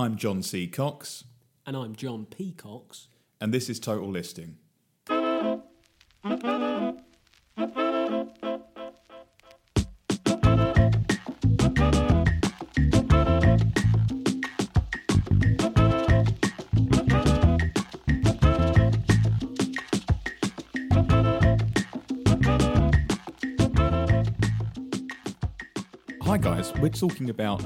I'm John C. Cox, And I'm John Peacocks. and this is Total Listing. Hi, guys. We're talking about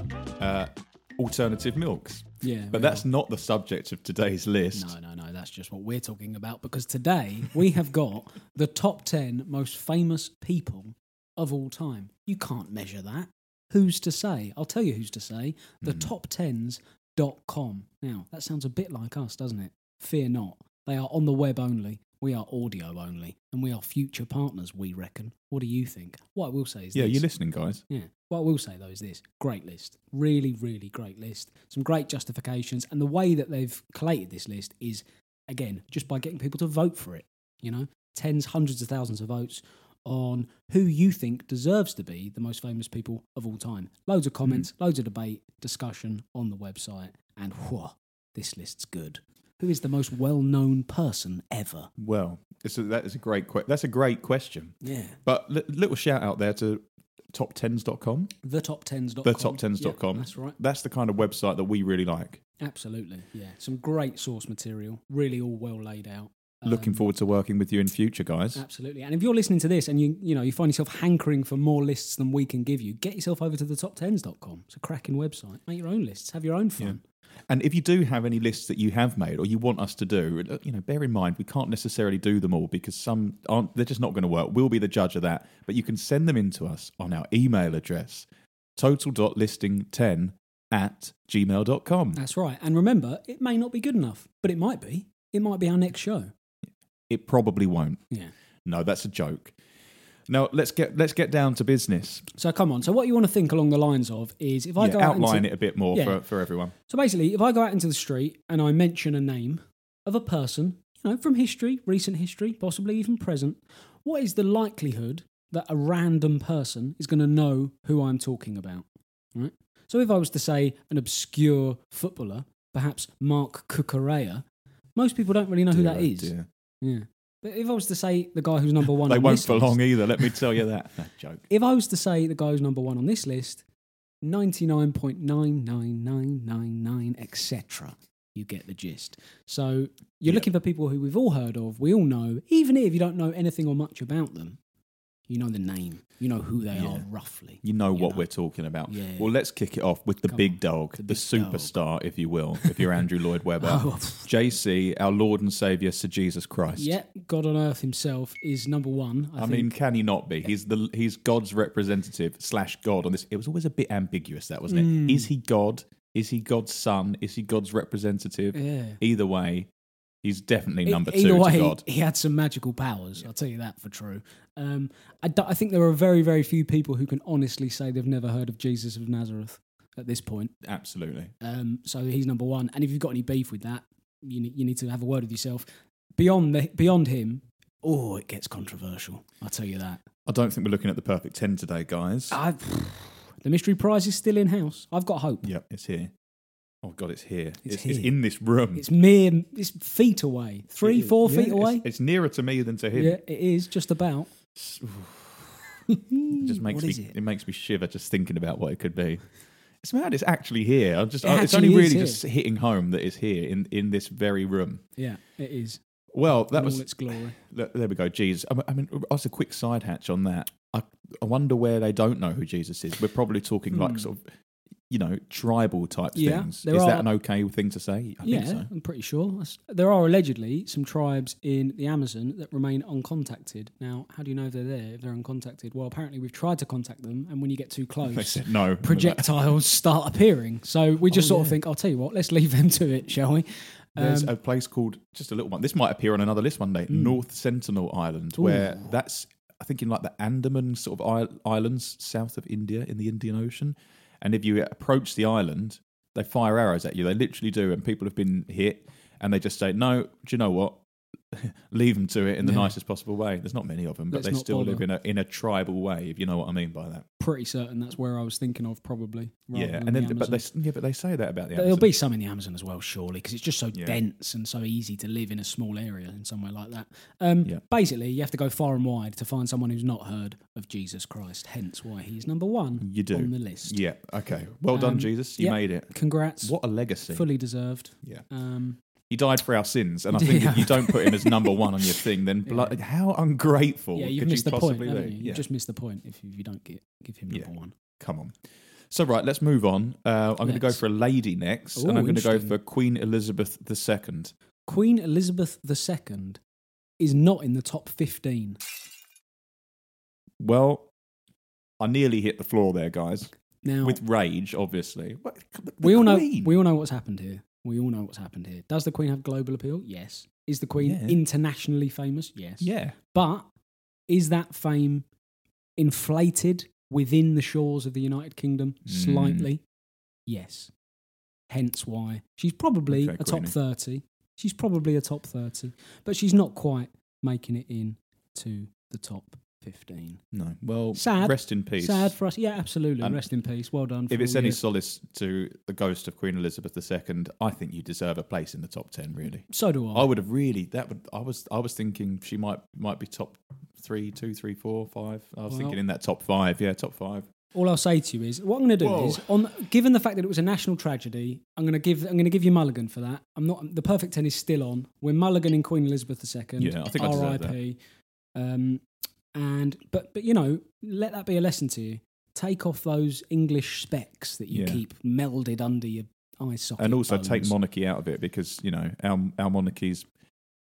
alternative milks. Yeah, But that's not the subject of today's list. No, no, no. That's just what we're talking about because today we have got the top 10 most famous people of all time. You can't measure that. Who's to say? I'll tell you who's to say. The hmm. top10s.com. Now, that sounds a bit like us, doesn't it? Fear not. They are on the web only. We are audio only. And we are future partners, we reckon. What do you think? What I will say is Yeah, this. you're listening, guys. Yeah. What I will say though is this great list. Really, really great list. Some great justifications. And the way that they've collated this list is, again, just by getting people to vote for it. You know, tens, hundreds of thousands of votes on who you think deserves to be the most famous people of all time. Loads of comments, hmm. loads of debate, discussion on the website. And whoa, this list's good. Who is the most well known person ever? Well, it's a, that is a great que- that's a great question. Yeah. But li- little shout out there to top10s.com. The top10s.com. The top10s.com. Yeah, that's right. That's the kind of website that we really like. Absolutely, yeah. Some great source material, really all well laid out. Looking Um, forward to working with you in future, guys. Absolutely, and if you're listening to this and you you know you find yourself hankering for more lists than we can give you, get yourself over to the top10s.com. It's a cracking website. Make your own lists, have your own fun. And if you do have any lists that you have made or you want us to do, uh, you know, bear in mind we can't necessarily do them all because some aren't. They're just not going to work. We'll be the judge of that. But you can send them in to us on our email address, total.listing10 at gmail.com. That's right. And remember, it may not be good enough, but it might be. It might be our next show. It probably won't. Yeah. No, that's a joke. Now let's get let's get down to business. So come on. So what you want to think along the lines of is if I Yeah, go out outline into, it a bit more Yeah. for, for everyone. So basically, if I go out into the street and I mention a name of a person, you know, from history, recent history, possibly even present, what is the likelihood that a random person is going to know who I'm talking about? Right? So if I was to say an obscure footballer, perhaps Marc Cucurella, most people don't really know who Dear, that oh is. dear. Yeah. But if I was to say the guy who's number one They on won't for long either. Let me tell you that. No, joke. if I was to say the guy who's number one on this list, 99.99999, etc., you get the gist. So you're Yeah. looking for people who we've all heard of, we all know, even if you don't know anything or much about them, you know the name, you know who they Yeah. are roughly. You know You what know. we're talking about. Yeah. Well, let's kick it off with the Come big dog, the the, big dog. superstar, if you will, if you're Andrew Lloyd Webber. Oh, JC, our Lord and Saviour, Sir Jesus Christ. yeah, God on earth himself is number one. I, I, mean, can he not be? He's the he's God's representative slash God on this. It was always a bit ambiguous, that wasn't Mm. it? Is he God? Is he God's son? Is he God's representative? yeah. Either way, he's definitely number two way, to God. he had some magical powers. I'll tell you that for true. Um, I, think there are very, very few people who can honestly say they've never heard of Jesus of Nazareth at this point. Absolutely. Um, so he's number one. And if you've got any beef with that, you need, you need to have a word with yourself. Beyond the, beyond him, oh, it gets controversial. I'll tell you that. I don't think we're looking at the perfect ten today, guys. I, the mystery prize is still in house. I've got hope. Yep, it's here. Oh God, it's here. It's It's, it's here. in this room. It's mere, it's feet away, three, four yeah, feet it's- away. It's, nearer to me than to him. yeah, it is just about. It just makes me. It? it? makes me shiver just thinking about what it could be. It's mad. It's actually here. I'm just. It I- it's only really here. just hitting home that it's here in in this very room. Yeah, it is. Well, that in was all its glory. look, there we go. Jesus. I mean- as a quick side hatch on that, I, I wonder where they don't know who Jesus is. We're probably talking Hmm. like sort of, you know, tribal type Yeah, things. Is there that an okay thing to say? I yeah, think so. I'm pretty sure. There are allegedly some tribes in the Amazon that remain uncontacted. Now, how do you know they're there if they're uncontacted? Well, apparently we've tried to contact them, and when you get too They close, said no. projectiles start appearing. So we just Oh, sort of think, I'll tell you what, let's leave them to it, shall we? There's Um, a place called just a little one. This might appear on another list one day. North Sentinel Island, where that's I think in like the Andaman sort of islands south of India in the Indian Ocean. And if you approach the island, they fire arrows at you. They literally do, and people have been hit, and they just say, "No, do you know what? leave them to it in the Yeah. nicest possible way. There's not many of them, but Let's they still live in a in a tribal way, if you know what I mean by that. Pretty certain that's where I was thinking of, probably. yeah, and the then but they yeah, but they say that about the There'll Amazon. be some in the Amazon as well, surely, because it's just so Yeah. dense and so easy to live in a small area in somewhere like that. Um, Yeah. Basically, you have to go far and wide to find someone who's not heard of Jesus Christ. Hence, why he's number one You do. on the list. Yeah. Okay. Well done, Um, Jesus. You made it. Congrats, What a legacy. fully deserved. Yeah. Um, He died for our sins, and I think Yeah. if you don't put him as number one on your thing, then blood, how ungrateful yeah, you've could missed you the point, be? you? Yeah. You've just missed the point if you, if you don't get, give him number Yeah. one. Come on. So right, let's move on. Uh, I'm going to go for a lady next, Ooh, and I'm going to go for Queen Elizabeth II. Queen Elizabeth II is not in the top 15. Well, I nearly hit the floor there, guys, Now, with rage, obviously. What, the we all know Queen? we all know what's happened here. We all know what's happened here. Does the Queen have global appeal? Yes. Is the Queen Yeah. internationally famous? Yes. Yeah. But is that fame inflated within the shores of the United Kingdom Mm. slightly? Yes. Hence why she's probably Okay, a top 30. She's probably a top 30, but she's not quite making it in to the top 15. No. Well, Sad. rest in peace. Sad for us. Yeah, absolutely. And Rest in peace. Well done. For If it's any your- solace to the ghost of Queen Elizabeth II, I think you deserve a place in the top ten. Really, so do I. I would have really. That would. I was. I was thinking she might might be top three, two, three, four, five. I was Well- thinking in that top five. Yeah, top five. All I'll say to you is, what I'm going to do Whoa. is, on given the fact that it was a national tragedy, I'm going to give I'm going to give you Mulligan for that. I'm not the perfect ten is still on. We're Mulligan in Queen Elizabeth II. Yeah, I think I deserve that. Um, and but but you know, let that be a lesson to you. Take off those English specs that you Yeah. keep melded under your eye socket. and also take monarchy out of it because you know our our monarchy's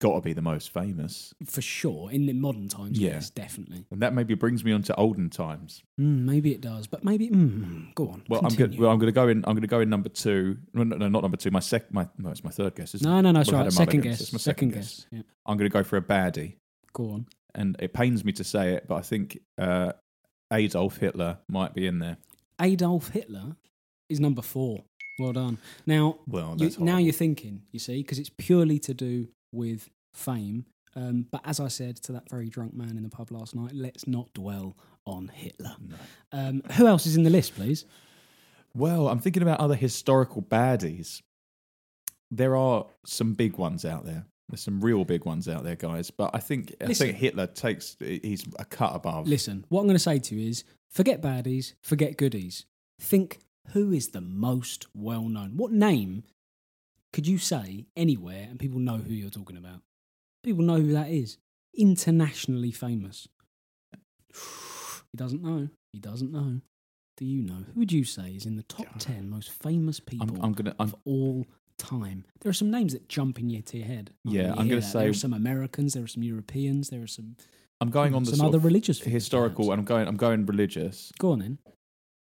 got to be the most famous, for sure in the modern times. Yeah. Yes, definitely. and that maybe brings me on to olden times. Mm, maybe it does, but maybe mm, go on. Well, I'm continue. going. Well, I'm going to go in. I'm going to go in number two. No, no, no, not number two. My sec. My no, it's my third guess. Isn't no, it? no, no. It's right. Second guess. it's my second second guess. Yeah. I'm going to go for a baddie, Go on. And it pains me to say it, but I think uh, Adolf Hitler might be in there. Adolf Hitler is number four. Well done. Now, Well, you, now you're thinking, you see, because it's purely to do with fame. Um, but as I said to that very drunk man in the pub last night, let's not dwell on Hitler. No. Um, who else is in the list, please? Well, I'm thinking about other historical baddies. There are some big ones out there. There's some real big ones out there, guys. But I think I think Hitler takes he's a cut above. Listen, what I'm going to say to you is forget baddies, forget goodies. Think who is the most well known? What name could you say anywhere and people know who you're talking about? People know who that is. Internationally famous. He doesn't know. He doesn't know. Do you know? Who would you say is in the top. 10 most famous people I'm, I'm gonna. I'm, of all time? There are some names that jump in your to your head. Yeah, I'm gonna say- There are some Americans, there are some Europeans, there are some, I'm going on the some other religious historical, and I'm going. I'm going religious, Go on then.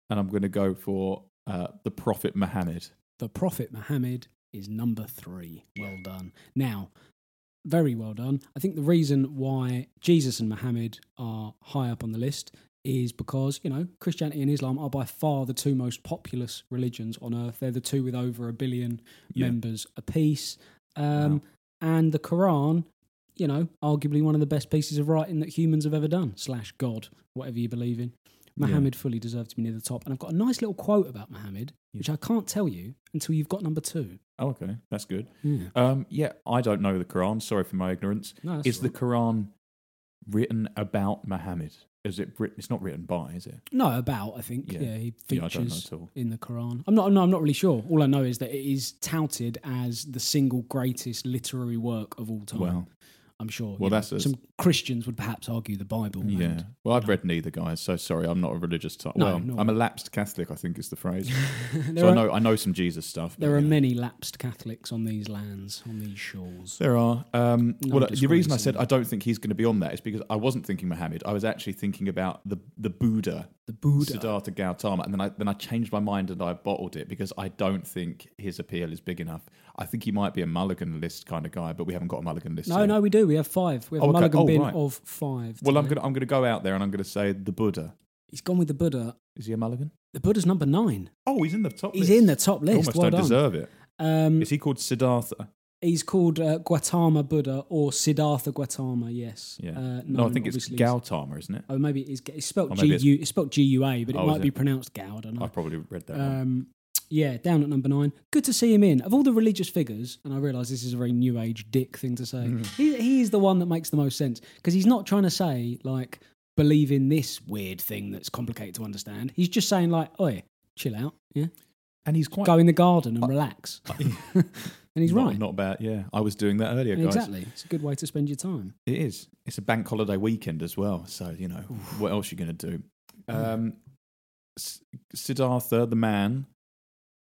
and I'm going to go for uh, the Prophet Muhammad. The Prophet Muhammad is number three. Well done. Now, very well done. I think the reason why Jesus and Muhammad are high up on the list is because, you know, Christianity and Islam are by far the two most populous religions on earth. They're the two with over a billion Yeah. members apiece. Um, Wow. And the Quran, you know, arguably one of the best pieces of writing that humans have ever done, slash God, whatever you believe in. Yeah. Muhammad fully deserved to be near the top. And I've got a nice little quote about Muhammad, Yeah. which I can't tell you until you've got number two. Oh, okay, that's good. Yeah. Um, yeah, I don't know the Quran. Sorry for my ignorance. No, is all the. Quran written about Muhammad? Is it written? It's not written by, is it? no about? I think Yeah. yeah, he Yeah, I don't know features at all. in the Quran. I'm not. No, I'm not really sure. All I know is that it is touted as the single greatest literary work of all time. Well, I'm sure. well, you know, that's a- some Christians would perhaps argue the Bible. yeah. and- Well, I've no. read neither, guys. So sorry, I'm not a religious type. No, well. I'm a lapsed Catholic. I think is the phrase. so are, I know I know some Jesus stuff. there are yeah. many lapsed Catholics on these lands, on these shores. There are. Um, No well, the reason I said I don't think he's going to be on that is because I wasn't thinking Muhammad. I was actually thinking about the the Buddha, The Buddha. Siddhartha Gautama, and then I then I changed my mind and I bottled it because I don't think his appeal is big enough. I think he might be a Mulligan list kind of guy, but we haven't got a Mulligan list. No, yet. no, we do. We have five. We have Oh, a okay. Mulligan Oh, bin right. of five. Well, I'm gonna I'm gonna go out there and I'm gonna say the Buddha. He's gone with the Buddha. Is he a Mulligan? The Buddha's number nine. Oh, he's in the top. List. He's list. in the top list. Almost well don't done. deserve it. Um, Is he called Siddhartha? He's called uh, Gautama Buddha or Siddhartha Gautama. Yes. Yeah. Uh, no, I think it's Gautama, isn't it? Oh, maybe it's, it's spelled maybe it's- U. It's spelled G U A, but it Oh, might be it? pronounced Gao. I don't know. I probably read that. Um, yeah, down at number nine. Good to see him in. Of all the religious figures, and I realise this is a very new age dick thing to say, Mm. he, he is the one that makes the most sense because he's not trying to say like believe in this weird thing that's complicated to understand. He's just saying like, oi, chill out, yeah, and he's quite go in the garden and relax. and he's not, right. Not bad. Yeah, I was doing that earlier, guys. exactly. It's a good way to spend your time. It is. It's a bank holiday weekend as well. So, you know, what else are you going to do? Um, S- Siddhartha, the man,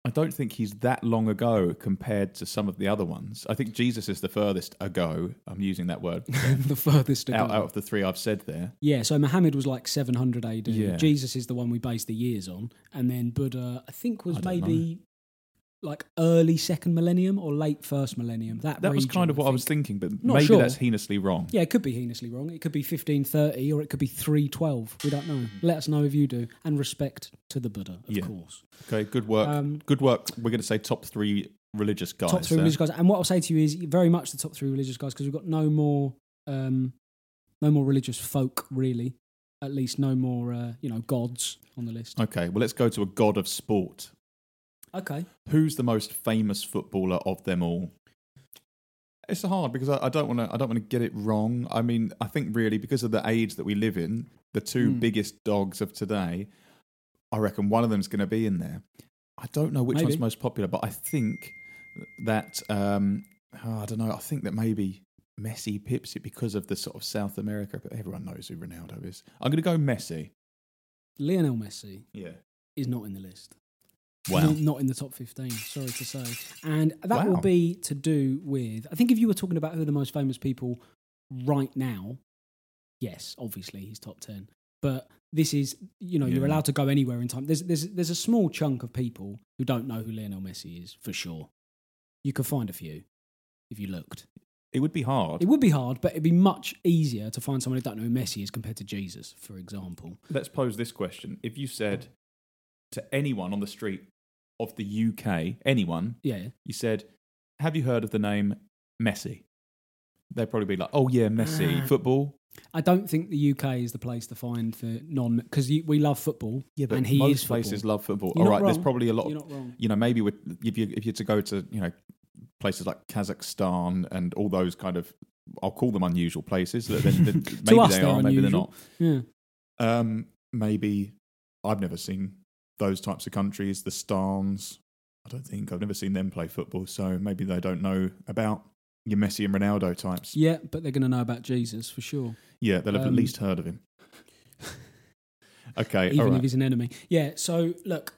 I don't think he's that long ago compared to some of the other ones. I think Jesus is the furthest ago. I'm using that word the furthest to out, out of the three I've said there. Yeah, so Muhammad was like 700 AD. Yeah. Jesus is the one we base the years on. And then Buddha, I think, was I maybe like early second millennium or late first millennium. That, That was region, kind of what I think. was thinking, but Not maybe sure. that's heinously wrong. Yeah, it could be heinously wrong. It could be 1530 or it could be 312. We don't know. Let us know if you do. And respect to the Buddha, of Mm-hmm. Yeah. course. Okay, good work. Um, good work. We're going to say top three religious guys. top three there. religious guys. And what I'll say to you is very much the top three religious guys because we've got no more, um, no more religious folk really. At least no more, uh, you know, gods on the list. Okay, well, let's go to a god of sport. Okay. Who's the most famous footballer of them all? It's hard because I, I don't want to. I don't want to get it wrong. I mean, I think really because of the age that we live in, the two Hmm. biggest dogs of today, I reckon one of them's going to be in there. I don't know which one's most popular, but I think that um, oh, I don't know. I think that maybe Messi pips it because of the sort of South America. But everyone knows who Ronaldo is. I'm going to go Messi. Lionel Messi Yeah. is not in the list. Wow. Not, not in the top 15, sorry to say. And that will be to do with, I think if you were talking about who are the most famous people right now, yes, obviously he's top 10. But this is, you know, you're allowed to go anywhere in time. There's, there's, there's a small chunk of people who don't know who Lionel Messi is, for sure. You could find a few if you looked. It would be hard. It would be hard, but it'd be much easier to find someone who don't know who Messi is compared to Jesus, for example. Let's pose this question. If you said to anyone on the street of the UK, anyone, Yeah. you said, Have you heard of the name Messi? They'd probably be like, Oh, yeah, Messi. Ah. Football? I don't think the UK is the place to find the non because we love football. Yeah, but and he most is places love football. You're All right, there's probably a lot You're of, not wrong. you know, maybe with, if, you, if you're to go to, you know, places like Kazakhstan and all those kind of, I'll call them unusual places. Then, then maybe us, they are, maybe they're not. Yeah. Um, maybe I've never seen those types of countries. The Stans, I don't think I've never seen them play football, so maybe they don't know about your Messi and Ronaldo types. Yeah, but they're going to know about Jesus for sure, Yeah, they'll have at Um, least heard of him. Okay, even if he's an enemy. Yeah. So look,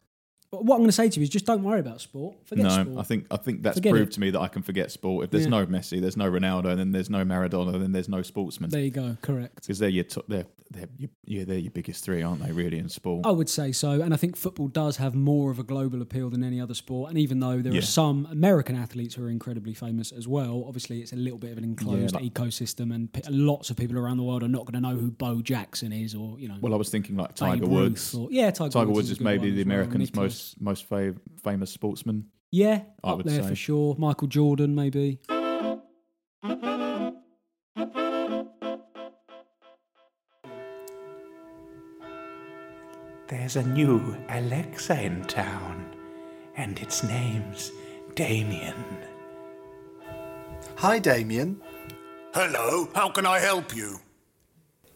what I'm going to say to you is just don't worry about sport. Forget No, sport. I think I think that's Forget proved it. to me that I can forget sport. If there's Yeah. no Messi, there's no Ronaldo, and then there's no Maradona, then there's no sportsman. there you go. Correct. Because they're your to- they're, they're your, yeah they're your biggest three, aren't they? Really in sport. I would say so, and I think football does have more of a global appeal than any other sport. And even though there Yeah. are some American athletes who are incredibly famous as well, obviously it's a little bit of an enclosed like- ecosystem, and p- lots of people around the world are not going to know who Bo Jackson is, or you know, Well, I was thinking like Tiger Woods. or- yeah, Tiger, Tiger Woods is maybe the well, Americans' Nicklaus. most most fav- famous sportsman. Yeah, I up would there say. for sure. Michael Jordan, maybe. There's a new Alexa in town, and its name's Damien. Hi, Damien. Hello, how can I help you?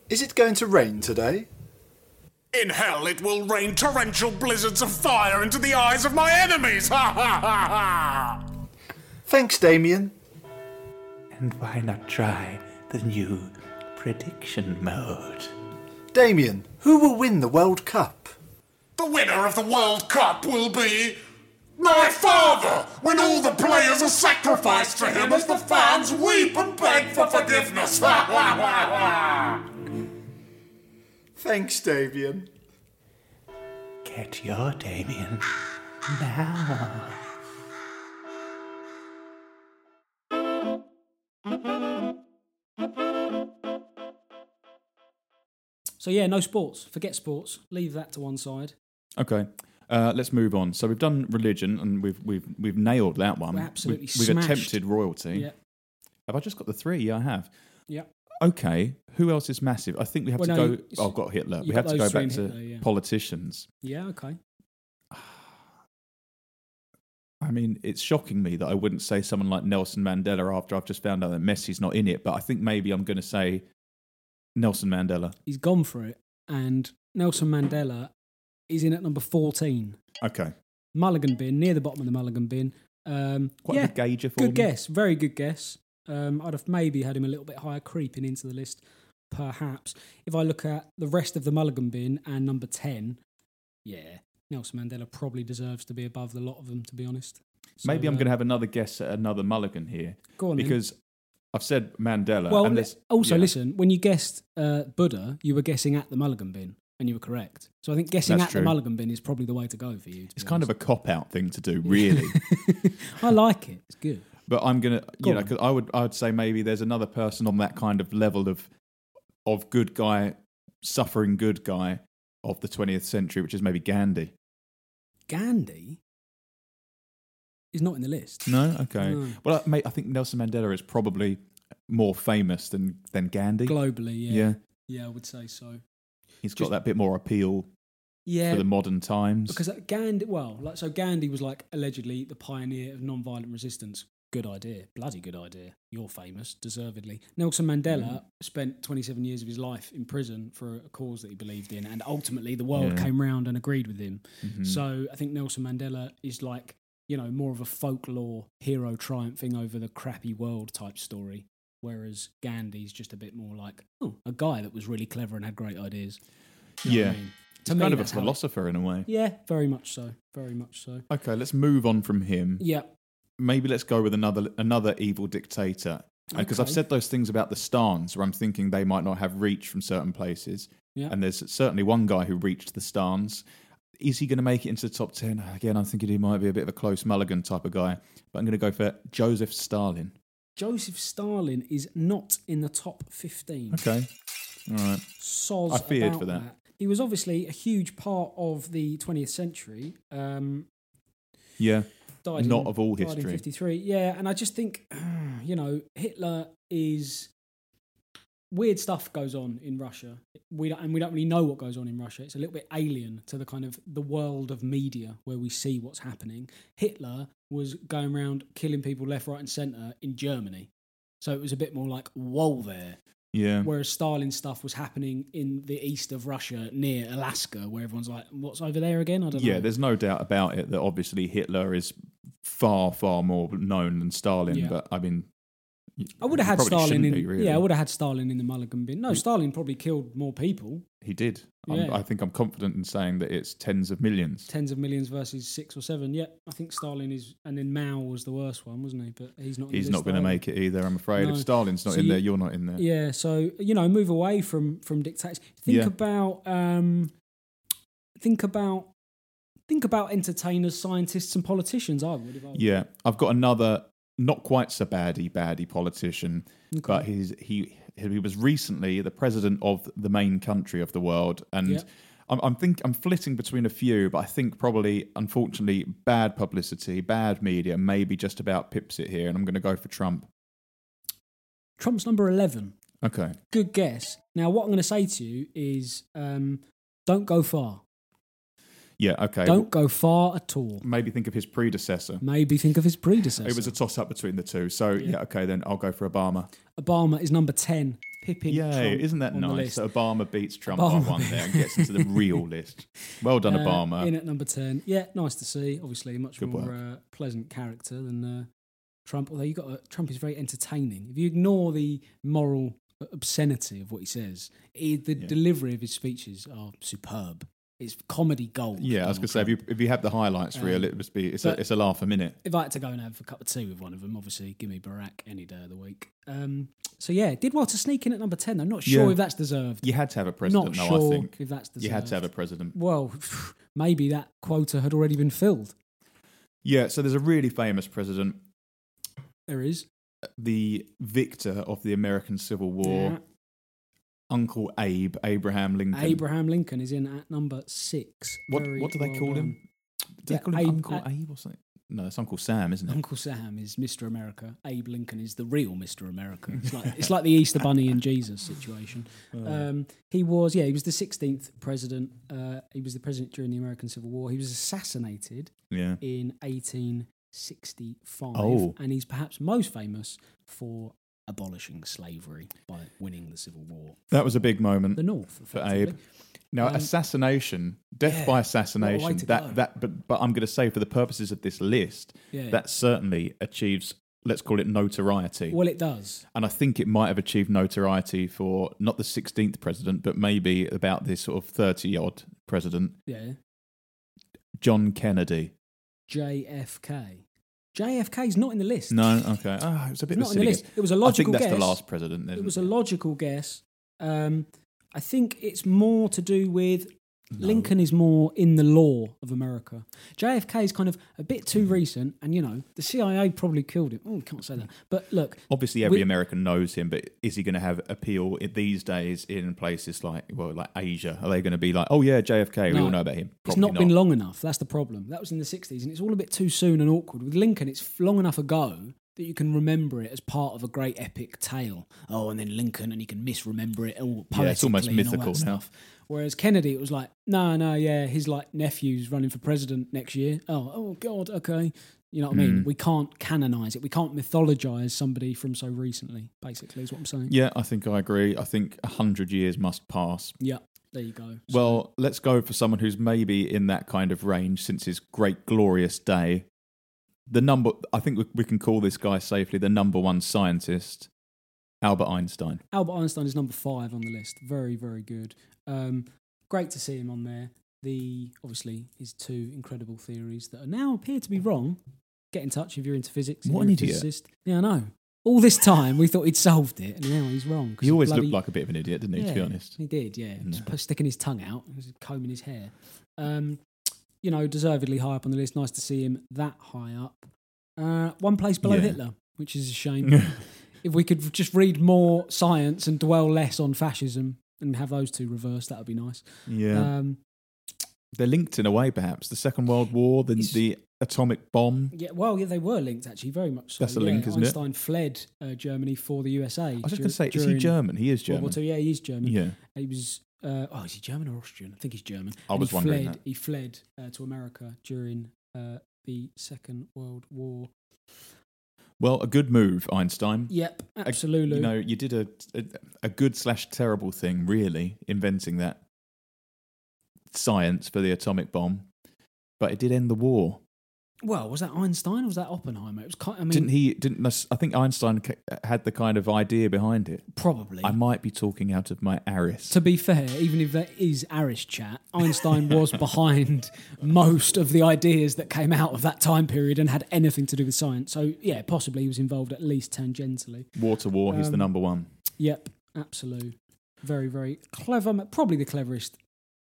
Is it going to rain today? In hell, it will rain torrential blizzards of fire into the eyes of my enemies! Ha ha ha ha! Thanks, Damien. And why not try the new prediction mode? Damien, who will win the World Cup? The winner of the World Cup will be. My father! When all the players are sacrificed to him as the fans weep and beg for forgiveness! Ha ha ha ha! Thanks, Damien. Get your Damien now. So yeah, no sports. Forget sports. Leave that to one side. Okay. Uh, let's move on. So we've done religion, and we've we've we've nailed that one. We absolutely we've, we've attempted royalty. Yeah. Have I just got the three? Yeah, I have. Yeah. Okay. Who else is massive? I think we have Well, to no, go. Oh, I've got Hitler. We have to go back to Hitler, yeah. politicians. Yeah, okay. I mean, it's shocking me that I wouldn't say someone like Nelson Mandela after I've just found out that Messi's not in it. But I think maybe I'm going to say Nelson Mandela. He's gone for it. And Nelson Mandela is in at number 14. Okay. Mulligan bin, near the bottom of the Mulligan bin. Um, Quite yeah, a gauger for good me. guess. Very good guess. Um, I'd have maybe had him a little bit higher, creeping into the list, perhaps. If I look at the rest of the Mulligan bin and number 10, yeah, Nelson Mandela probably deserves to be above the lot of them, to be honest. So, Maybe I'm uh, going to have another guess at another Mulligan here go on then. because I've said Mandela. Well, and also yeah. listen. When you guessed uh, Buddha, you were guessing at the Mulligan bin, and you were correct. So I think guessing That's at true. the Mulligan bin is probably the way to go for you. It's kind of a cop out thing to do, really. I like it. It's good. But I'm gonna, Go you know, because I would, I would say maybe there's another person on that kind of level of, of good guy, suffering good guy of the 20th century, which is maybe Gandhi. Gandhi is not in the list. No, okay. No. Well, I- mate, I think Nelson Mandela is probably more famous than than Gandhi. Globally, yeah. yeah. yeah, I would say so. he's got that bit more appeal Yeah, for the modern times. because uh, Gandhi. Well, like so, Gandhi was like allegedly the pioneer of non-violent resistance. Good idea, bloody good idea. You're famous, deservedly. Nelson Mandela Mm. spent 27 years of his life in prison for a cause that he believed in, and ultimately the world Yeah. came round and agreed with him. Mhm. So I think Nelson Mandela is like, you know, more of a folklore hero triumphing over the crappy world type story. Whereas Gandhi's just a bit more like, oh, a guy that was really clever and had great ideas. You know what I Yeah. mean? he's To me, kind of a how it- philosopher in a way. Yeah, very much so. Very much so. Okay, let's move on from him. Yeah. Maybe let's go with another another evil dictator. Because I've said those things about the Stans, where I'm thinking they might not have reach from certain places. Yeah. And there's certainly one guy who reached the Stans. Is he going to make it into the top 10? Again, I'm thinking he might be a bit of a close mulligan type of guy. But I'm going to go for Joseph Stalin. Joseph Stalin is not in the top 15. Okay. All right. Soz I feared for that. He was obviously a huge part of the 20th century. Um, Yeah. Died Not in, of all died in history. 53 yeah and i just think you know hitler is weird stuff goes on in russia. We don't, and we don't really know what goes on in russia. It's a little bit alien to the kind of the world of media where we see what's happening. Hitler was going around killing people left right and center in germany. So it was a bit more like whoa there Yeah. whereas Stalin stuff was happening in the east of Russia near Alaska, where everyone's like, "What's over there again?" I don't know. Yeah, there's no doubt about it that obviously Hitler is far, far more known than Stalin. Yeah. But I mean, I would have had Stalin in. be, really. Yeah, I would have had Stalin in the Mulligan bin. No, Stalin probably killed more people, He did. Yeah. I think I'm confident in saying that it's tens of millions. tens of millions versus six or seven. Yeah, I think Stalin is, and then Mao was the worst one, wasn't he? But he's not. He's not going to make it either. I'm afraid. No. If Stalin's not So in you- there, you're not in there. Yeah, so you know, move away from from dictators. Think Yeah. about um, think about think about entertainers, scientists, and politicians. I would. I were- Yeah, I've got another not quite so baddie baddie politician, Okay. but he's he he was recently the president of the main country of the world, and. I'm I'm think I'm flitting between a few, but I think probably unfortunately bad publicity, bad media, maybe just about pips it here, and I'm going to go for Trump. Trump's number eleven. Okay, Good guess. Now, what I'm going to say to you is, um, don't go far. Yeah, okay. Don't go far at all. Maybe think of his predecessor. Maybe think of his predecessor. It was a toss up between the two, so Yeah. yeah. okay, then I'll go for Obama. Obama is number ten. Pippin. Yay! Trump Isn't that nice? that Obama beats Trump Obama. by one there and gets into the real list. Well done, Uh, Obama. in at number ten. Yeah, nice to see. Obviously, a much Good more uh, pleasant character than uh, Trump. Although you got uh, Trump is very entertaining. If you ignore the moral obscenity of what he says, he, the Yeah. delivery of his speeches are superb. It's comedy gold. Yeah, I was gonna say if you if you have the highlights reel, Um, it must be it's a it's a laugh a minute. if I had to go and have a cup of tea with one of them, obviously give me Barack any day of the week. Um, so yeah, did well to sneak in at number ten. I'm not sure Yeah. if that's deserved. You had to have a president, not though. sure I think if that's deserved. you had to have a president. Well, maybe that quota had already been filled. Yeah, so there's a really famous president, There is. the victor of the American Civil War, Yeah. Uncle Abe, Abraham Lincoln. Abraham Lincoln is in at number six. What Very what do they well call done. him? Do they call him Abe- Uncle uh, Abe or something? No, it's Uncle Sam, isn't it? Uncle Sam is Mr. America. Abe Lincoln is the real Mr. America. It's like it's like the Easter Bunny and Jesus situation. Um, he was yeah he was the 16th president. Uh, he was the president during the American Civil War. He was assassinated Yeah. in 1865, Oh. and he's perhaps most famous for abolishing slavery by winning the Civil War. That was a big moment. The North For. Abe. Now, Um, assassination, death yeah, by assassination. That go. that, but but I'm going to say for the purposes of this list, Yeah. that certainly achieves. Let's call it notoriety. well, it does. and I think it might have achieved notoriety for not the 16th president, but maybe about this sort of 30 odd president, Yeah. John Kennedy. JFK. JFK's not in the list. No, okay. Oh, it was a bit of not a in the list. guess. It was a I think logical that's guess. the last president. It isn't was a logical guess. Um, I think it's more to do with Lincoln is more in the lore of America. JFK is kind of a bit too Hmm. recent, and you know the CIA probably killed him. Oh, can't say that. But look, Obviously, every We- American knows him, but is he going to have appeal these days in places like, well, like Asia? Are they going to be like, oh yeah, JFK, we all know about him? it's Probably not, been long enough. That's the problem. That was in the '60s, and it's all a bit too soon and awkward. With Lincoln, it's long enough ago that you can remember it as part of a great epic tale. Oh, and then Lincoln, and you can misremember it all politically Yeah, it's almost and all that mythical stuff. Whereas Kennedy, it was like, no, no, yeah, his like nephew's running for president next year. Oh, oh God, okay. You know what I Hmm. mean? We can't canonize it. We can't mythologize somebody from so recently. Basically, is what I'm saying. Yeah, I think I agree. I think a hundred years must pass. Yeah, there you go. So- Well, let's go for someone who's maybe in that kind of range since his great glorious day. The number, I think we, we can call this guy safely the number one scientist, Albert Einstein. Albert Einstein is number five on the list. Very, very good. Um, great to see him on there. The obviously his two incredible theories that are now appear to be wrong. Get in touch if you're into physics. What an idiot. physicist. Yeah, I know. All this time we thought he'd solved it, and now he's wrong He always bloody- looked like a bit of an idiot, didn't he? To be honest. He did, yeah. No. Just sticking his tongue out, combing his hair. Um, you know, deservedly high up on the list. Nice to see him that high up. Uh, one place below Yeah. Hitler, which is a shame. if we could just read more science and dwell less on fascism and have those two reversed, that would be nice. Yeah, Um, they're linked in a way, perhaps. The Second World War, the the atomic bomb. yeah, well, yeah, they were linked actually, very much so. That's a yeah, link, isn't it? Einstein fled uh, Germany for the USA. I was just going to say, is he German? He is World War German. II. Yeah, he is German. Yeah, He was. Uh, oh, is he German or Austrian? I think he's German. I And was he wondering fled, that. He fled uh, to America during uh, the Second World War. Well, a good move, Einstein. Yep, absolutely. You know, you did a a, a good slash terrible thing, really, inventing that science for the atomic bomb. But it did end the war, well, was that Einstein or was that Oppenheimer? It was. Kind, I mean, didn't he? Didn't I think Einstein had the kind of idea behind it? probably. I might be talking out of my Aris. to be fair, even if that is Aris chat, Einstein was behind most of the ideas that came out of that time period and had anything to do with science. So, yeah, possibly he was involved at least tangentially. War to war, he's the Um, number one. Yep, absolute. Very, very clever. Probably the cleverest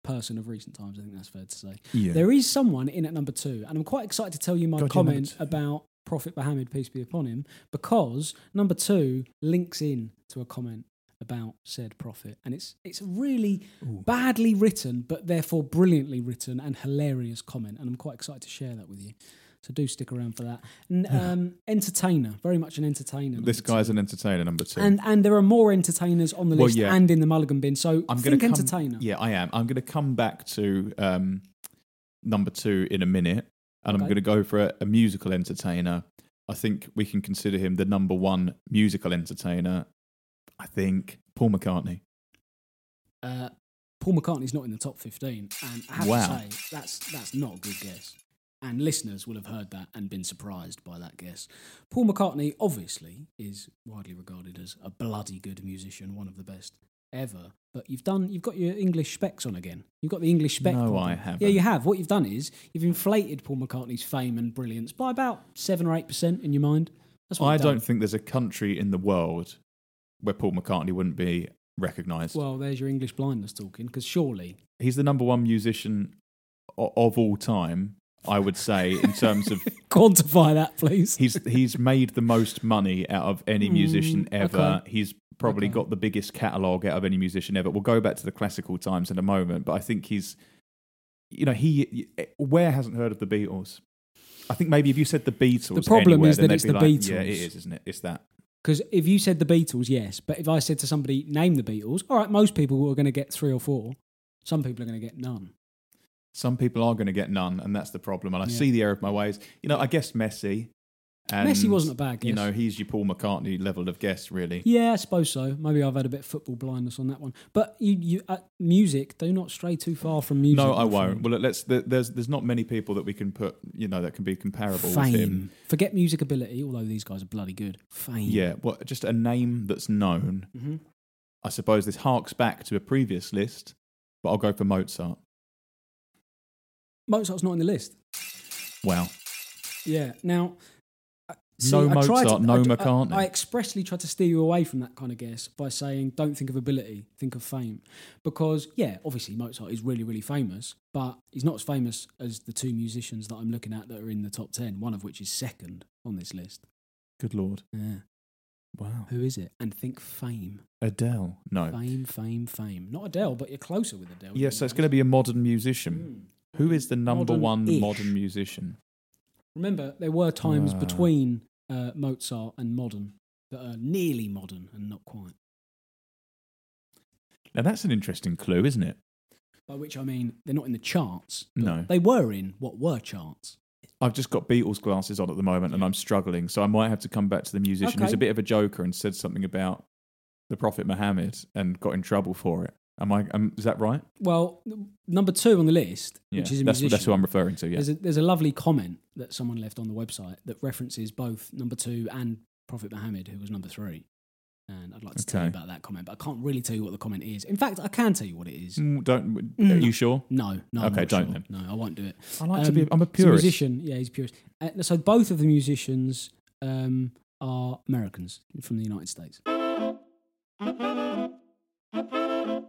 person of recent times. I think that's fair to say. Yeah. There is someone in at number two, and I'm quite excited to tell you my God, comment about Prophet Muhammad, peace be upon him, because number two links in to a comment about said prophet, and it's it's a really badly written, but therefore brilliantly written and hilarious comment, and I'm quite excited to share that with you. So do stick around for that. And, um, entertainer, very much an entertainer. This guy's two. an entertainer, number two. and and there are more entertainers on the Well, list yeah. and in the Mulligan bin. So I'm think to entertainer. Yeah, I am. I'm going to come back to um, number two in a minute, and I'm going to go for a, a musical entertainer. I think we can consider him the number one musical entertainer. I think Paul McCartney. Uh, Paul McCartney's not in the top 15, and I have Wow. to say that's that's not a good guess. And listeners will have heard that and been surprised by that guess. Paul McCartney obviously is widely regarded as a bloody good musician, one of the best ever. But you've done you've got your English specs on again. You've got the English spec. No. I haven't. Yeah, you have. What you've done is you've inflated Paul McCartney's fame and brilliance by about seven or eight percent in your mind. That's what I done. don't think there's a country in the world where Paul McCartney wouldn't be recognised. Well, there's your English blindness talking, because surely He's the number one musician of all time, I would say, in terms of quantify that, please. he's he's made the most money out of any musician Mm, ever. He's probably got the biggest catalogue out of any musician ever. We'll go back to the classical times in a moment, but I think he's you know, he where hasn't heard of the Beatles? I think maybe if you said the Beatles, The problem anywhere, is then that they'd it's be the like, Beatles. Yeah, it is, isn't it? It's that. Because if you said the Beatles, yes, but if I said to somebody, name the Beatles, all right, most people are going to get three or four. Some people are going to get none. Some people are going to get none, and that's the problem. And I Yeah. see the error of my ways. You know, I guess Messi. And, Messi wasn't a bad guess. You know, he's your Paul McCartney level of guess, really. Yeah, I suppose so. Maybe I've had a bit of football blindness on that one. But you, you, uh, music, do not stray too far from music. no, I won't. Well, let's. There's there's not many people that we can put. You know, that can be comparable with him. Fame. Forget music ability, although these guys are bloody good. Fame. Yeah, well, just a name that's known. hmm I suppose this harks back to a previous list, but I'll go for Mozart. Mozart's not in the list. Wow. Yeah. Now, uh, No I Mozart, no I, McCartney. I, I expressly tried to steer you away from that kind of guess by saying, don't think of ability, think of fame. Because, yeah, obviously Mozart is really, really famous, but he's not as famous as the two musicians that I'm looking at that are in the top 10, one of which is second on this list. Good lord. Yeah. Wow. Who is it? And think fame. Adele. No. Fame, fame, fame. Not Adele, but you're closer with Adele. Yes, so it's going to be a modern musician. Mm. Who is the number one Modern-ish. modern musician? Remember, there were times Ah. between uh, Mozart and modern that are nearly modern and not quite. Now that's an interesting clue, isn't it? By which I mean they're not in the charts. but No. They were in what were charts. I've just got Beatles glasses on at the moment, and I'm struggling, so I might have to come back to the musician who's Okay. a bit of a joker and said something about the Prophet Muhammad and got in trouble for it. Am I? Um, is that right? Well, number two on the list, which is a that's musician. that's who I'm referring to. Yeah. There's, a, there's a lovely comment that someone left on the website that references both number two and Prophet Muhammad, who was number three. And I'd like to tell you about that comment, but I can't really tell you what the comment is. In fact, I can tell you what it is. Mm, don't. Are Mm. you sure? No, no. Okay, don't sure. then. No, I won't do it. I like to Um, be. I'm a He's a purist. musician. Yeah, he's a purist. Uh, so both of the musicians um, are Americans from the United States. All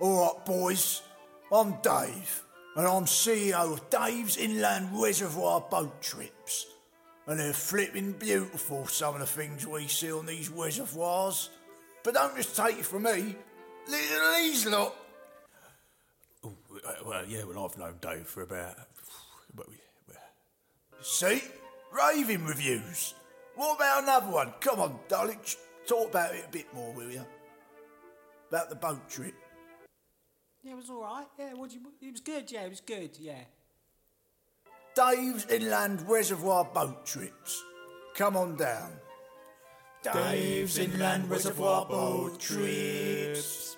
right, boys. I'm Dave, and I'm CEO of Dave's Inland Reservoir Boat Trips. And they're flipping beautiful, some of the things we see on these reservoirs. But don't just take it from me. Look at these lot. Oh, well, yeah, well, I've known Dave for about. well, See? Raving reviews. What about another one? Come on, sh- talk about it a bit more, will you? About the boat trip. Yeah, it was all right. Yeah, what you, it was good. Yeah, it was good. Yeah. Dave's Inland Reservoir Boat Trips. Come on down. Dave's Inland Reservoir Boat Trips.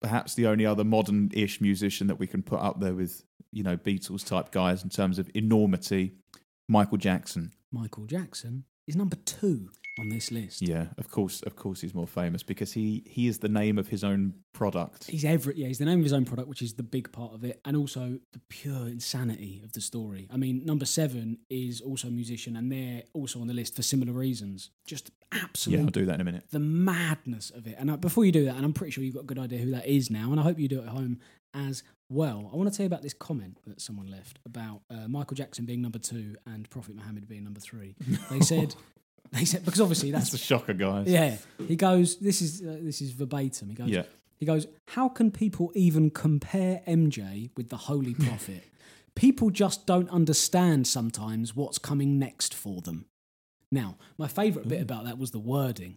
Perhaps the only other modern-ish musician that we can put up there with, you know, Beatles type guys in terms of enormity, Michael Jackson. Michael Jackson is number two on this list. Yeah, of course, of course, he's more famous because he he is the name of his own product. He's every yeah, he's the name of his own product, which is the big part of it, and also the pure insanity of the story. I mean, number seven is also a musician, and they're also on the list for similar reasons. Just absolutely. Yeah, I'll do that in a minute. the madness of it. And uh, before you do that, and I'm pretty sure you've got a good idea who that is now, and I hope you do it at home as well. I want to tell you about this comment that someone left about uh, Michael Jackson being number two and Prophet Muhammad being number three. They said, they said because obviously That's that's a shocker, guys. yeah. He goes, this is uh, this is verbatim. He goes, Yeah. he goes, how can people even compare MJ with the Holy Prophet? people just don't understand sometimes what's coming next for them. Now, my favourite bit about that was the wording.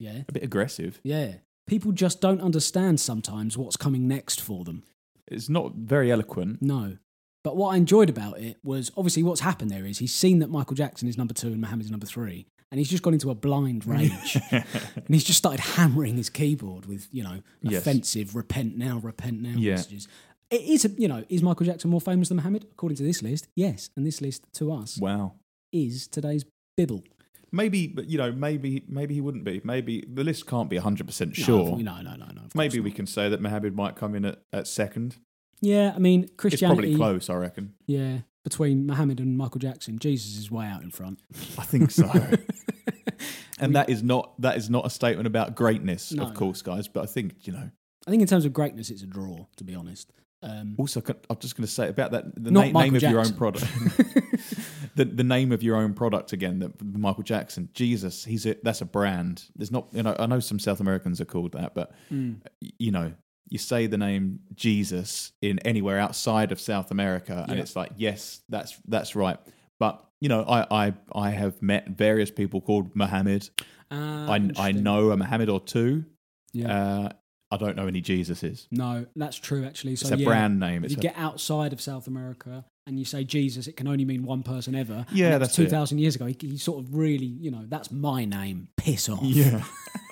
Yeah, A bit aggressive. yeah. People just don't understand sometimes what's coming next for them. It's not very eloquent. No. But what I enjoyed about it was obviously what's happened there is he's seen that Michael Jackson is number two and Mohammed is number three, and he's just gone into a blind rage. and he's just started hammering his keyboard with, you know, Yes. offensive repent now, repent now Yeah. messages. It is, you know, is Michael Jackson more famous than Mohammed? According to this list, yes. And this list to us Wow. is today's Bibble. Maybe, but you know, maybe maybe he wouldn't be. Maybe the list can't be hundred percent sure. No, no, no, no. course Maybe not. we can say that Mohammed might come in at, at second. Yeah, I mean, It's Christianity. probably close, I reckon. Yeah, between Mohammed and Michael Jackson, Jesus is way out in front. I think so. and that is not that is not a statement about greatness, No, of no. course, guys. But I think you know, I think in terms of greatness, it's a draw. To be honest, um, Also, I'm just going to say about that the na- Michael name of your own product. the the name of your own product again. The Michael Jackson. Jesus, he's a, that's a brand. There's not. You know, I know some South Americans are called that, but mm, you know, you say the name Jesus in anywhere outside of South America, and it's like, yes, that's that's right. But you know, I I, I have met various people called Mohammed. ah, I I know a Mohammed or two. Yeah. Uh, I don't know any Jesuses. no, that's true. Actually, so It's a yeah, brand name. If It's you a, get outside of South America and you say Jesus, it can only mean one person ever. Yeah, that's it. two thousand years ago. He, he sort of really, you know, that's my name. Piss off. yeah.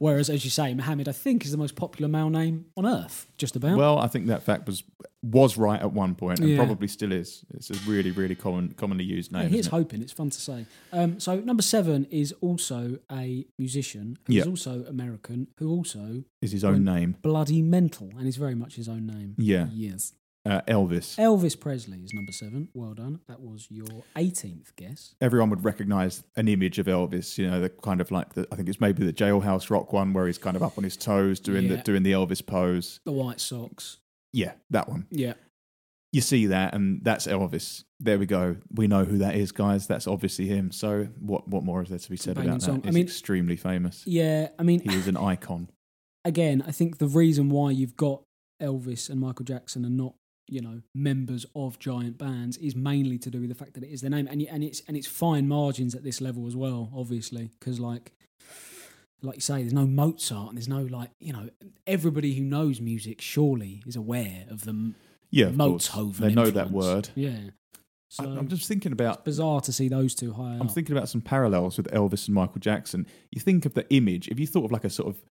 Whereas, as you say, Mohammed, I think, is the most popular male name on earth. Just about. Well, I think that fact was was right at one point, and Yeah. probably still is. It's a really, really common, commonly used Yeah, name. here's it? hoping. It's fun to say. Um, so number seven is also a musician who's Yeah. also American, who also Is his own name? bloody mental, and is very much his own name. Yeah. Yes. Uh, Elvis. Elvis Presley is number seven. Well done. That was your 18th guess. Everyone would recognise an image of Elvis. You know, the kind of like the, I think it's maybe the Jailhouse Rock one where he's kind of up on his toes doing the doing the Elvis pose. The White socks. Yeah, that one. Yeah. You see that, and that's Elvis. There we go. We know who that is, guys. That's obviously him. So, what what more is there to be said about song. that? I mean- extremely famous. Yeah. I mean, He is an icon. again, I think the reason why you've got Elvis and Michael Jackson and not you know members of giant bands is mainly to do with the fact that it is their name and and it's and it's fine margins at this level as well, obviously, because like like you say, there's no Mozart and there's no like you know everybody who knows music surely is aware of the Yeah, of course. Mozhoven. They know that word. Yeah. So I- I'm just thinking about bizarre to see those two high I'm up. thinking about some parallels with Elvis and Michael Jackson. You think of the image, if you thought of like a sort of,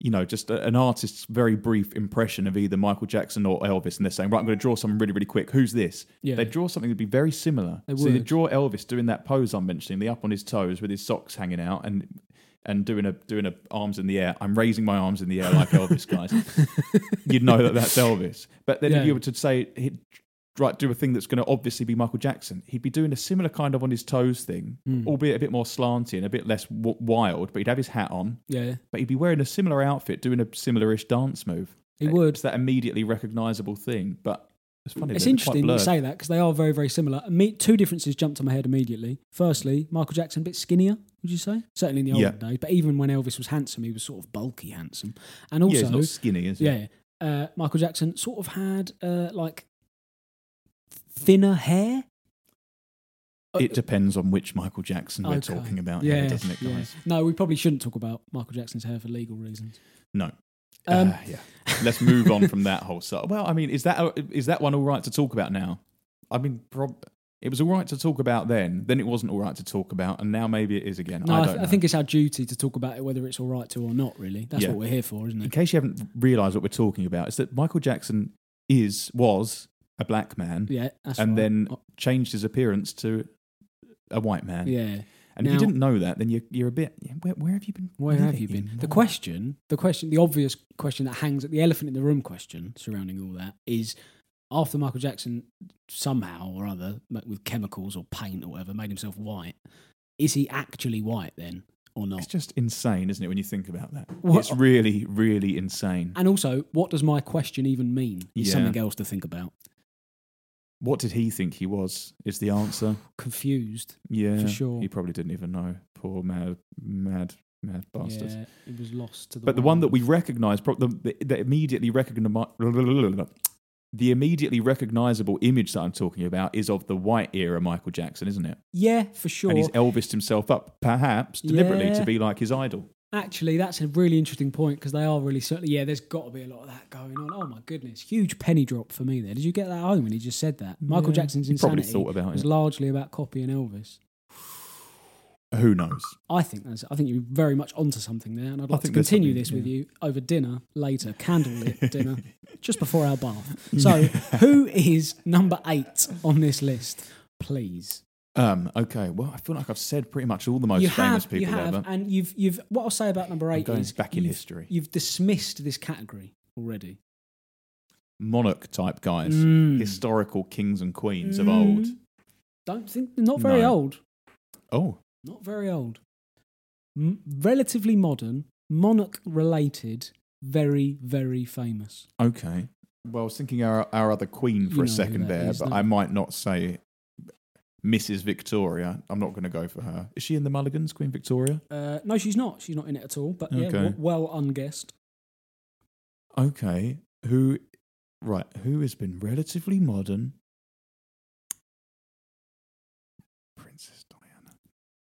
you know, just a, an artist's very brief impression of either Michael Jackson or Elvis, and they're saying, right, I'm going to draw something really, really quick. Who's this? Yeah. They draw something that'd be very similar. They so they draw Elvis doing that pose I'm mentioning, the up on his toes with his socks hanging out and and doing a doing a arms in the air. I'm raising my arms in the air like Elvis, guys. You'd know that that's Elvis. But then Yeah. if you were to say right do a thing that's going to obviously be Michael Jackson, he'd be doing a similar kind of on his toes thing, Hmm. albeit a bit more slanty and a bit less w- wild. But he'd have his hat on, yeah, but he'd be wearing a similar outfit, doing a similar-ish dance move. he would. It's that immediately recognisable thing. But it's funny. It's interesting you say that because they are very, very similar. Me, two differences jumped to my head immediately. Firstly, Michael Jackson a bit skinnier, would you say? Certainly in the older Yeah. days, but even when Elvis was handsome, he was sort of bulky handsome. And Yeah, also, he's not skinny, is he? yeah, uh, Michael Jackson sort of had uh, like thinner hair. It depends on which Michael Jackson we're Okay. talking about, yeah, here, doesn't it, yeah. guys? No, we probably shouldn't talk about Michael Jackson's hair for legal reasons. No. Um, Uh, yeah. Let's move on from that whole side. Well, I mean, is that is that one all right to talk about now? I mean, prob- it was all right to talk about then. Then it wasn't all right to talk about, and now maybe it is again. No, I I, don't th- know. I think it's our duty to talk about it, whether it's all right to or not. Really, that's Yeah. what we're here for, isn't it? in it? case you haven't realised what we're talking about, is that Michael Jackson is was a black man, Yeah, and right. then Oh, changed his appearance to a white man. yeah. And if you didn't know that, then you're you're a bit. Where, where have you been? Where have you been? The question, the question, the obvious question that hangs at the elephant in the room question surrounding all that is after Michael Jackson somehow or other, with chemicals or paint or whatever, made himself white, is he actually white then or not. It's just insane, isn't it? When you think about that, What- it's really, really insane. And also, what does my question even mean? Is Yeah. something else to think about. What did he think he was? Is the answer? Confused. Yeah, for sure. He probably didn't even know. Poor mad, mad, mad bastard. Yeah, it was lost to the But the one that we recognise, pro- the, the, immediately recognise, the immediately recognisable image that I'm talking about is of the white era Michael Jackson, isn't it? Yeah, for sure. And he's Elvised himself up, perhaps deliberately, Yeah. to be like his idol. Actually, that's a really interesting point because they are really certainly. Yeah, there's got to be a lot of that going on. Oh my goodness, huge penny drop for me there. Did you get that home when he just said that? Michael Yeah, Jackson's he probably insanity thought about was it. largely about copying Elvis. Who knows? I think that's. I think you're very much onto something there, and I'd like to continue this with yeah. you over dinner later, candlelit dinner, just before our bath. So, who is number eight on this list, please? Um, okay, well, I feel like I've said pretty much all the most you famous have, people you have, ever. and you've you've. What I'll say about number eight going is back in you've- history. You've dismissed this category already. Monarch type guys, Mm. historical kings and queens of Mm. old. Don't think not very No. old. Oh, Not very old. M- relatively modern, monarch related, Very, very famous. Okay. Well, I was thinking our our other queen for You a second there, but I might not say Mrs. Victoria. I'm not going to go for her. Is she in the Mulligans, Queen Victoria? Uh, no, she's not. She's not in it at all. But yeah, Okay. w- well unguessed. Okay. Who? Right. Who has been relatively modern? Princess Diana.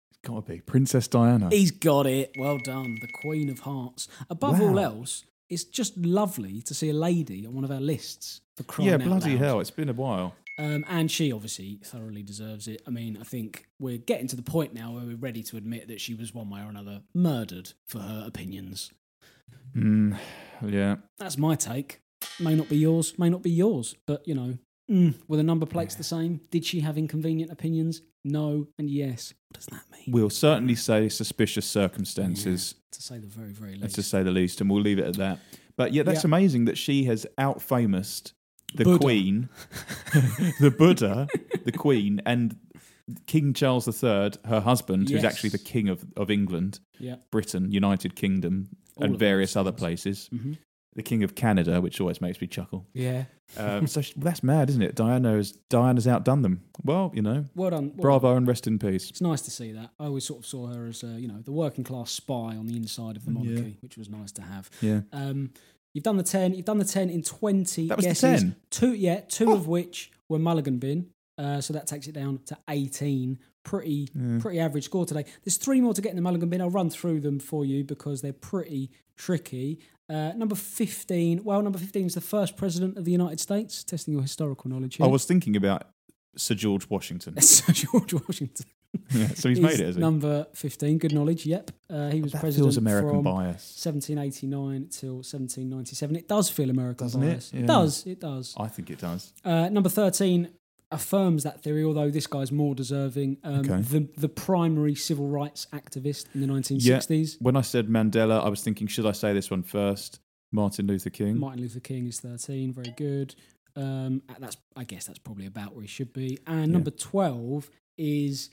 It's got to be Princess Diana. He's got it. Well done. The Queen of Hearts. Above all Wow. else, it's just lovely to see a lady on one of our lists for crying yeah, out bloody loud. hell! It's been a while. Um, and she obviously thoroughly deserves it. I mean, I think we're getting to the point now where we're ready to admit that she was one way or another murdered for her opinions. Mm, yeah. That's my take. May not be yours, may not be yours, but you know, mm, were the number plates the same? Did she have inconvenient opinions? No and yes. What does that mean? We'll certainly say suspicious circumstances. To say the very, very least. just say the least, and we'll leave it at that. But yeah, that's Yeah. amazing that she has out famous the Buddha. Queen, the Buddha, the Queen, and King Charles III, her husband, who's Yes. actually the King of, of England, Yeah. Britain, United Kingdom, All and of various those other things. places. Mhm. The King of Canada, which always makes me chuckle. Yeah. Um, so she, that's mad, isn't it? Diana's Diana's outdone them. Well, you know, Well done. well bravo and rest in peace. It's nice to see that. I always sort of saw her as, uh, you know, the working class spy on the inside of the monarchy, which was nice to have. Yeah. Um, you've done the ten. You've done the ten in twenty. That was guesses. 10? Two, yeah, two of which were Mulligan bin. Uh, so that takes it down to eighteen. Pretty, pretty average score today. There's three more to get in the Mulligan bin. I'll run through them for you because they're pretty tricky. Uh, number fifteen. Well, number fifteen is the first president of the United States. Testing your historical knowledge here. I was thinking about Sir George Washington. Sir George Washington. yeah, so he's is made it. Number 15, good knowledge, yep. Uh, he was that president feels American from bias. 1789 till 1797. It does feel American Doesn't it? bias. Yeah. does, it does. I think it does. Uh, number 13 affirms that theory, although this guy's more deserving. Um, Okay. the, the primary civil rights activist in the 1960s. When I said Mandela, I was thinking, should I say this one first? Martin Luther King. Martin Luther King is 13, very good. Um, that's, I guess that's probably about where he should be. And number 12 is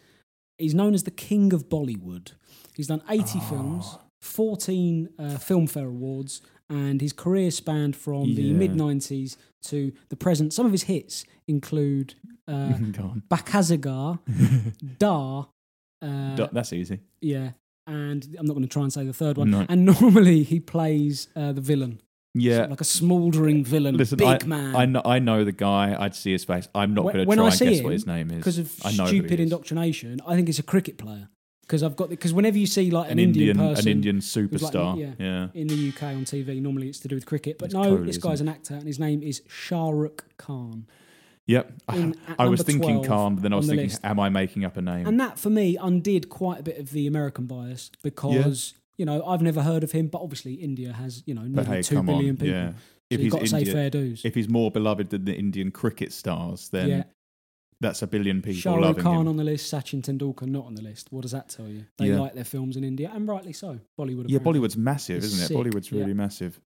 he's known as the King of Bollywood. He's done 80 Ah. films, 14 uh, Filmfare Awards, and his career spanned from the mid 90s to the present. Some of his hits include uh. Bakazagar, Da, uh, D- That's easy. yeah, and I'm not going to try and say the third one. No. And normally he plays uh, the villain. Yeah. Like a smouldering villain, Listen, big I, man. I know, I know the guy. I'd see his face. I'm not going to when try I and see guess him, what his name is because of stupid indoctrination. I think it's a cricket player because I've got because whenever you see like an, An Indian, person, an Indian who's like, superstar. yeah, yeah. in the UK on TV, normally it's to do with cricket. But It's no, totally this guy's an actor and his name is Shah Rukh Khan. Yep. In- I was thinking 12 Khan, but then I was the thinking, list. am I making up a name? And that for me undid quite a bit of the American bias because you know I've never heard of him, but obviously India has you know nearly hey, two come on. people. Yeah. So If you've he's got to say fair dues. if he's more beloved than the Indian cricket stars, then yeah, that's a billion people Shah loving Khan him. on the list, Sachin Tendulkar not on the list. What does that tell you? They Yeah. like their films in India, and rightly so. Bollywood. yeah, apparently. Bollywood's massive, It's isn't it? sick, Bollywood's really massive.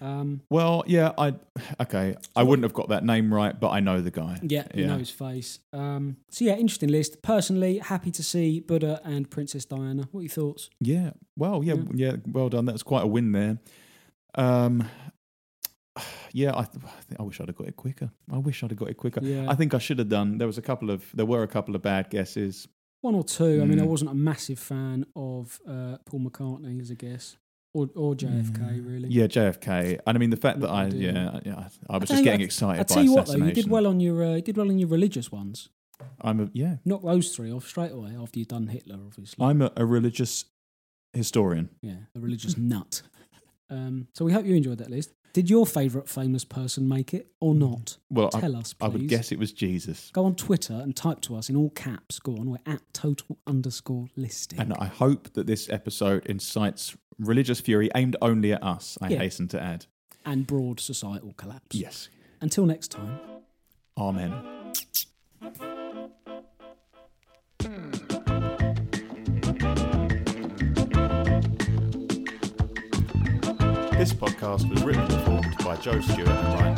Um, Well, yeah, I okay. I wouldn't have got that name right, but I know the guy. yeah, you Yeah. know his face. Um, so yeah, interesting list. Personally, happy to see Buddha and Princess Diana. What are your thoughts? Yeah. Well, yeah, yeah. Well done. That's quite a win there. Um, yeah, I, th- I, think I wish I'd have got it quicker. I wish I'd have got it quicker. Yeah. I think I should have done. There was a couple of. There were a couple of bad guesses. One or two. I mean, I Mm. wasn't a massive fan of uh, Paul McCartney as a guess, or or JFK really. Yeah, JFK. And I mean the fact that I, ideal. yeah, yeah, I was I just tell you- getting I- excited I by you what though, assassination. you did well on your uh, you did well on your religious ones. I'm a yeah. Knock those three off straight away after you've done Hitler, obviously. I'm a, a religious historian. yeah, a religious nut. Um, so we hope you enjoyed that list. Did your favourite famous person make it or mm. not? Well, I, Tell us, please. I would guess it was Jesus. Go on Twitter and type to us in all caps. Go on, we're at total underscore listing. And I hope that this episode incites religious fury aimed only at us, I Yeah. hasten to add. and broad societal collapse. Yes. Until next time. Amen. This podcast was written and performed by Joe Stewart and Ryan